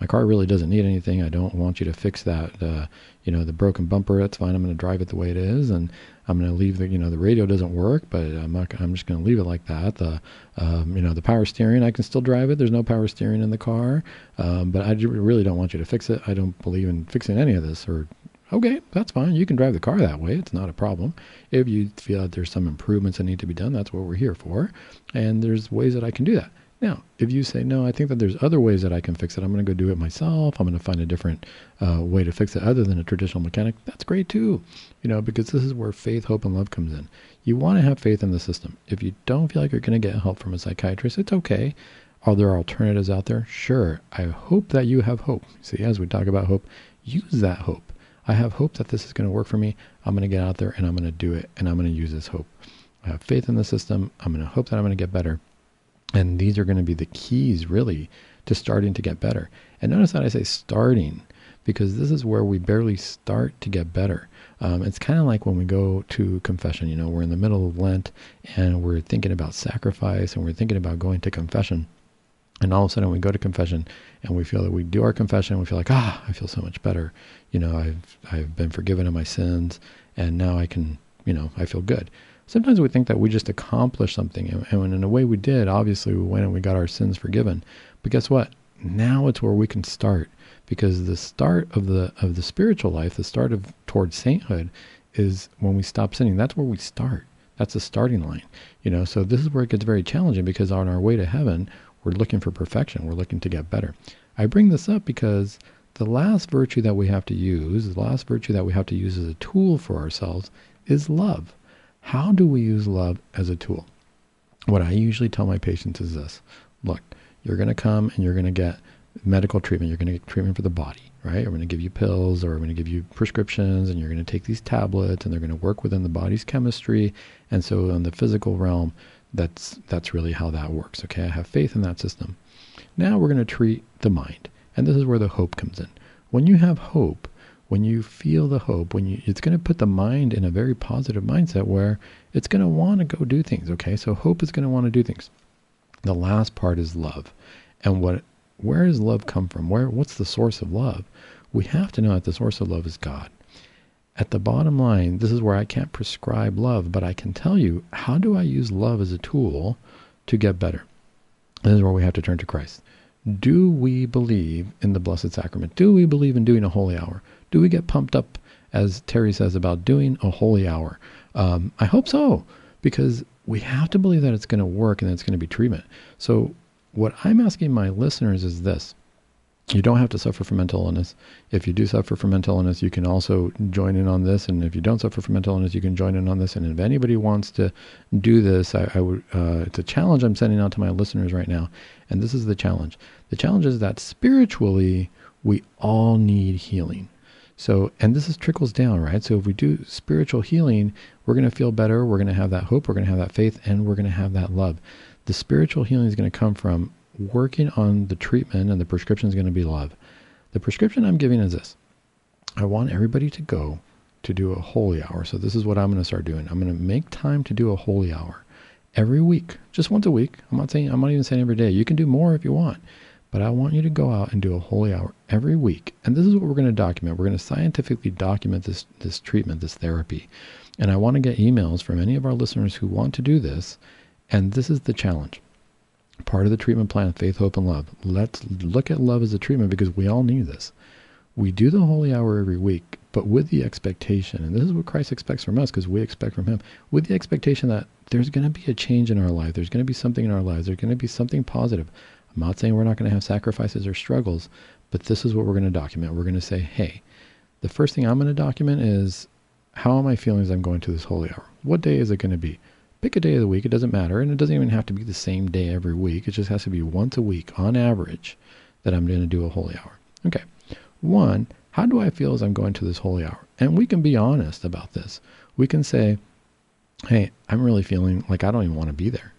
B: my car really doesn't need anything. I don't want you to fix that, uh, you know, the broken bumper. That's fine. I'm going to drive it the way it is, and I'm going to leave the, you know, the radio doesn't work, but I'm not. I'm just going to leave it like that. The, um, you know, the power steering, I can still drive it. There's no power steering in the car, um, but I really don't want you to fix it. I don't believe in fixing any of this. Or, okay, that's fine. You can drive the car that way. It's not a problem. If you feel that there's some improvements that need to be done, that's what we're here for. And there's ways that I can do that. Now, if you say, no, I think that there's other ways that I can fix it, I'm going to go do it myself. I'm going to find a different uh, way to fix it other than a traditional mechanic. That's great too, you know, because this is where faith, hope, and love comes in. You want to have faith in the system. If you don't feel like you're going to get help from a psychiatrist, it's okay. Are there alternatives out there? Sure. I hope that you have hope. See, as we talk about hope, use that hope. I have hope that this is going to work for me. I'm going to get out there and I'm going to do it and I'm going to use this hope. I have faith in the system. I'm going to hope that I'm going to get better and these are going to be the keys, really, to starting to get better. And notice that I say starting, because this is where we barely start to get better. Um, it's kind of like when we go to confession. You know, we're in the middle of Lent and we're thinking about sacrifice and we're thinking about going to confession. And all of a sudden we go to confession and we feel that we do our confession we feel like, ah, I feel so much better. You know, I've, I've been forgiven of my sins and now I can, you know, I feel good sometimes we think that we just accomplished something. And, in a way we did, obviously we went and we got our sins forgiven. But guess what? Now it's where we can start because the start of the of the spiritual life, the start of towards sainthood is when we stop sinning. That's where we start. That's the starting line. You know, so this is where it gets very challenging because on our way to heaven, we're looking for perfection. We're looking to get better. I bring this up because the last virtue that we have to use, the last virtue that we have to use as a tool for ourselves is love. How do we use love as a tool? What I usually tell my patients is this look, you're going to come and you're going to get medical treatment. You're going to get treatment for the body, right? I'm going to give you pills or I'm going to give you prescriptions and you're going to take these tablets and they're going to work within the body's chemistry. And so in the physical realm, that's that's really how that works. Okay, I have faith in that system. Now we're going to treat the mind. And this is where the hope comes in. When you have hope, when you feel the hope, when you, it's going to put the mind in a very positive mindset where it's going to want to go do things. Okay, so hope is going to want to do things. The last part is love, and what, where does love come from? Where, what's the source of love? We have to know that the source of love is God. At the bottom line, this is where I can't prescribe love, but I can tell you how do I use love as a tool to get better. This is where we have to turn to Christ. Do we believe in the Blessed Sacrament? Do we believe in doing a holy hour? Do we get pumped up, as Terry says, about doing a holy hour? Um, I hope so, because we have to believe that it's going to work and that it's going to be treatment. So, what I'm asking my listeners is this you don't have to suffer from mental illness. If you do suffer from mental illness, you can also join in on this. And if you don't suffer from mental illness, you can join in on this. And if anybody wants to do this, I, I would. Uh, it's a challenge I'm sending out to my listeners right now. And this is the challenge. The challenge is that spiritually, we all need healing. So, and this is trickles down, right? So if we do spiritual healing, we're going to feel better. We're going to have that hope. We're going to have that faith, and we're going to have that love. The spiritual healing is going to come from working on the treatment, and the prescription is going to be love. The prescription I'm giving is this: I want everybody to go to do a holy hour. So this is what I'm going to start doing. I'm going to make time to do a holy hour every week, just once a week. I'm not saying I'm not even saying every day. You can do more if you want. But I want you to go out and do a holy hour every week. And this is what we're going to document. We're going to scientifically document this, this treatment, this therapy. And I want to get emails from any of our listeners who want to do this. And this is the challenge. Part of the treatment plan, faith, hope, and love. Let's look at love as a treatment because we all need this. We do the holy hour every week, but with the expectation, and this is what Christ expects from us because we expect from Him, with the expectation that there's going to be a change in our life. There's going to be something in our lives. There's going to be something positive I'm not saying we're not going to have sacrifices or struggles, but this is what we're going to document. We're going to say, hey, the first thing I'm going to document is how am I feeling as I'm going to this holy hour? What day is it going to be? Pick a day of the week. It doesn't matter. And it doesn't even have to be the same day every week. It just has to be once a week on average that I'm going to do a holy hour. Okay. One, how do I feel as I'm going to this holy hour? And we can be honest about this. We can say, hey, I'm really feeling like I don't even want to be there.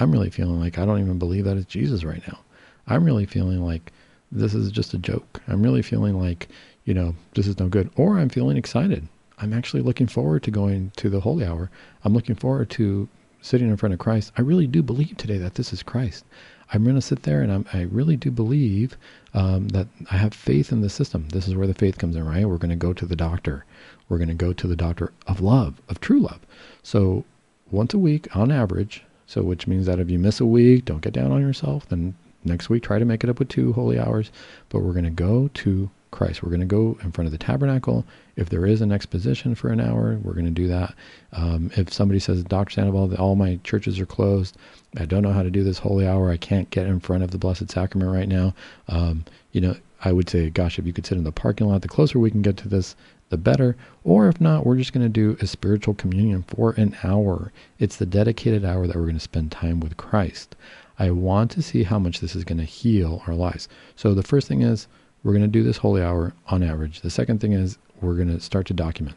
B: I'm really feeling like I don't even believe that it's Jesus right now. I'm really feeling like this is just a joke. I'm really feeling like, you know, this is no good. Or I'm feeling excited. I'm actually looking forward to going to the holy hour. I'm looking forward to sitting in front of Christ. I really do believe today that this is Christ. I'm going to sit there and I'm, i really do believe um, that I have faith in the system. This is where the faith comes in, right? We're going to go to the doctor. We're going to go to the doctor of love, of true love. So once a week on average, so which means that if you miss a week, don't get down on yourself. Then next week, try to make it up with two holy hours. But we're going to go to Christ. We're going to go in front of the tabernacle. If there is an exposition for an hour, we're going to do that. Um, if somebody says, Dr. Sandoval, all my churches are closed, I don't know how to do this holy hour, I can't get in front of the Blessed Sacrament right now, um, you know, I would say, gosh, if you could sit in the parking lot, the closer we can get to this, the better. Or if not, we're just going to do a spiritual communion for an hour. It's the dedicated hour that we're going to spend time with Christ. I want to see how much this is going to heal our lives. So the first thing is we're going to do this holy hour on average. The second thing is we're going to start to document.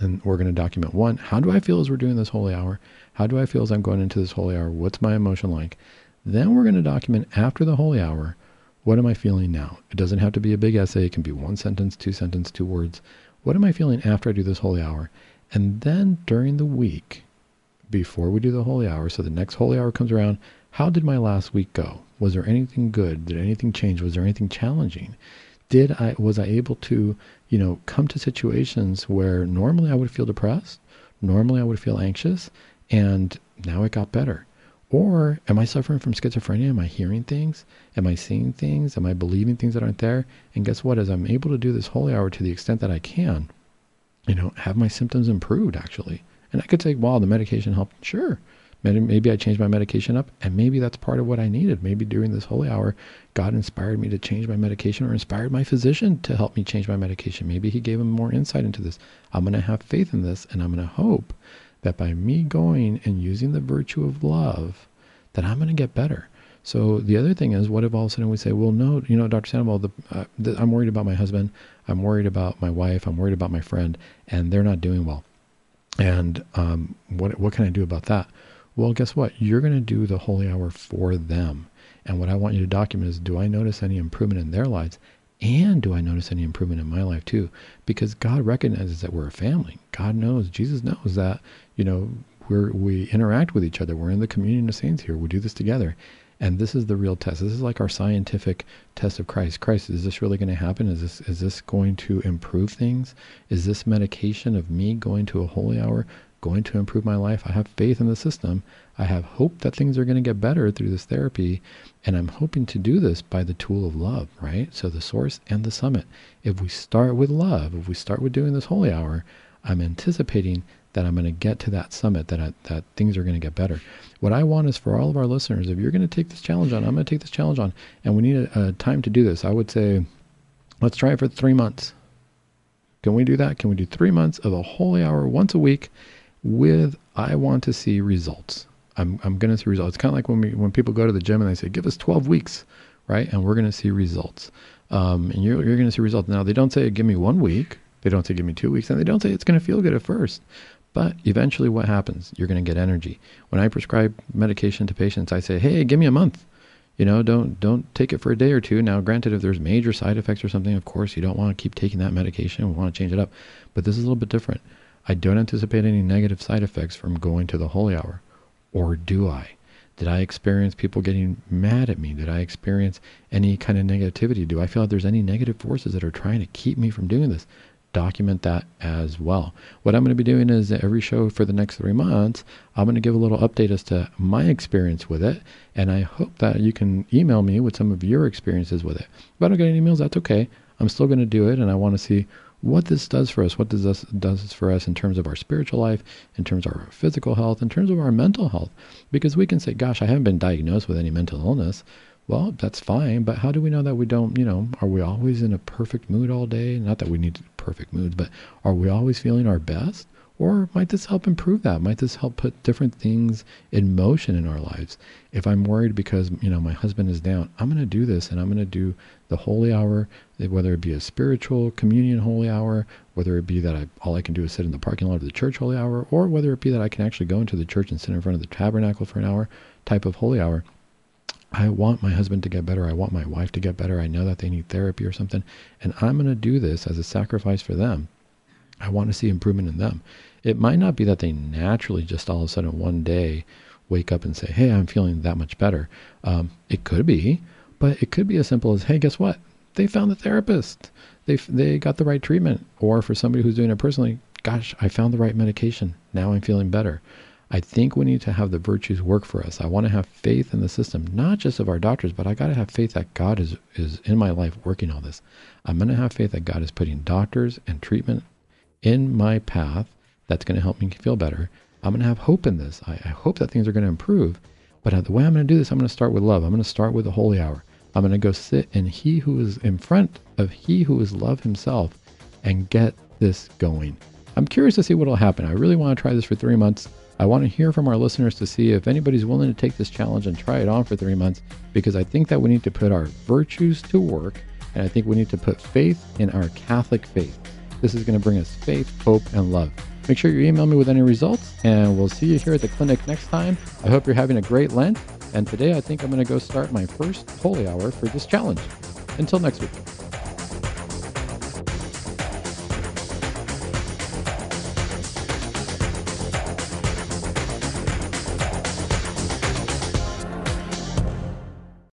B: And we're going to document one, how do I feel as we're doing this holy hour? How do I feel as I'm going into this holy hour? What's my emotion like? Then we're going to document after the holy hour, what am I feeling now? It doesn't have to be a big essay. It can be one sentence, two sentence, two words. What am I feeling after I do this holy hour? And then during the week, before we do the holy hour, so the next holy hour comes around, how did my last week go? Was there anything good? Did anything change? Was there anything challenging? Did I was I able to, you know, come to situations where normally I would feel depressed, normally I would feel anxious, and now it got better. Or am I suffering from schizophrenia? Am I hearing things? Am I seeing things? Am I believing things that aren't there? And guess what? As I'm able to do this holy hour to the extent that I can, you know, have my symptoms improved actually. And I could say, wow, the medication helped. Sure. Maybe I changed my medication up, and maybe that's part of what I needed. Maybe during this holy hour, God inspired me to change my medication or inspired my physician to help me change my medication. Maybe he gave him more insight into this. I'm going to have faith in this, and I'm going to hope that by me going and using the virtue of love, that I'm going to get better. So the other thing is, what if all of a sudden we say, well, no, you know, Dr. Sandoval, the, uh, the, I'm worried about my husband, I'm worried about my wife, I'm worried about my friend, and they're not doing well. And um, what what can I do about that? Well, guess what? You're going to do the holy hour for them. And what I want you to document is, do I notice any improvement in their lives? And do I notice any improvement in my life too? Because God recognizes that we're a family. God knows, Jesus knows that, you know, we're, we interact with each other. We're in the communion of saints here. We do this together. And this is the real test. This is like our scientific test of Christ. Christ, is this really going to happen? Is this is this going to improve things? Is this medication of me going to a holy hour going to improve my life? I have faith in the system. I have hope that things are going to get better through this therapy. And I'm hoping to do this by the tool of love, right? So the source and the summit. If we start with love, if we start with doing this holy hour, I'm anticipating that I'm going to get to that summit, that I, that things are going to get better. What I want is for all of our listeners, if you're going to take this challenge on, I'm going to take this challenge on, and we need a, a time to do this. I would say, let's try it for three months. Can we do that? Can we do three months of a holy hour once a week with I want to see results? I'm, I'm going to see results. It's kind of like when we when people go to the gym and they say, give us 12 weeks, right? And we're going to see results. Um, and you're, you're going to see results. Now, they don't say, give me one week. They don't say, give me two weeks. And they don't say it's going to feel good at first. But eventually, what happens? You're going to get energy. When I prescribe medication to patients, I say, "Hey, give me a month. You know, don't don't take it for a day or two. Now, granted, if there's major side effects or something, of course, you don't want to keep taking that medication. We want to change it up. But this is a little bit different. I don't anticipate any negative side effects from going to the holy hour, or do I? Did I experience people getting mad at me? Did I experience any kind of negativity? Do I feel like there's any negative forces that are trying to keep me from doing this? Document that as well. What I'm going to be doing is every show for the next three months, I'm going to give a little update as to my experience with it. And I hope that you can email me with some of your experiences with it. If I don't get any emails, that's okay. I'm still going to do it. And I want to see what this does for us. What does this does for us in terms of our spiritual life, in terms of our physical health, in terms of our mental health? Because we can say, gosh, I haven't been diagnosed with any mental illness. Well, that's fine, but how do we know that we don't, you know, are we always in a perfect mood all day? Not that we need perfect moods, but are we always feeling our best? Or might this help improve that? Might this help put different things in motion in our lives? If I'm worried because, you know, my husband is down, I'm going to do this and I'm going to do the holy hour, whether it be a spiritual communion holy hour, whether it be that I, all I can do is sit in the parking lot of the church holy hour, or whether it be that I can actually go into the church and sit in front of the tabernacle for an hour type of holy hour. I want my husband to get better. I want my wife to get better. I know that they need therapy or something. And I'm going to do this as a sacrifice for them. I want to see improvement in them. It might not be that they naturally just all of a sudden one day wake up and say, Hey, I'm feeling that much better. Um, it could be, but it could be as simple as, Hey, guess what? They found the therapist. They, they got the right treatment. Or for somebody who's doing it personally, gosh, I found the right medication. Now I'm feeling better. I think we need to have the virtues work for us. I want to have faith in the system, not just of our doctors, but I got to have faith that God is, is in my life working all this. I'm going to have faith that God is putting doctors and treatment in my path that's going to help me feel better. I'm going to have hope in this. I, I hope that things are going to improve. But the way I'm going to do this, I'm going to start with love. I'm going to start with the holy hour. I'm going to go sit in He who is in front of He who is love Himself and get this going. I'm curious to see what will happen. I really want to try this for three months. I want to hear from our listeners to see if anybody's willing to take this challenge and try it on for three months because I think that we need to put our virtues to work and I think we need to put faith in our Catholic faith. This is going to bring us faith, hope, and love. Make sure you email me with any results, and we'll see you here at the clinic next time. I hope you're having a great Lent, and today I think I'm going to go start my first holy hour for this challenge. Until next week.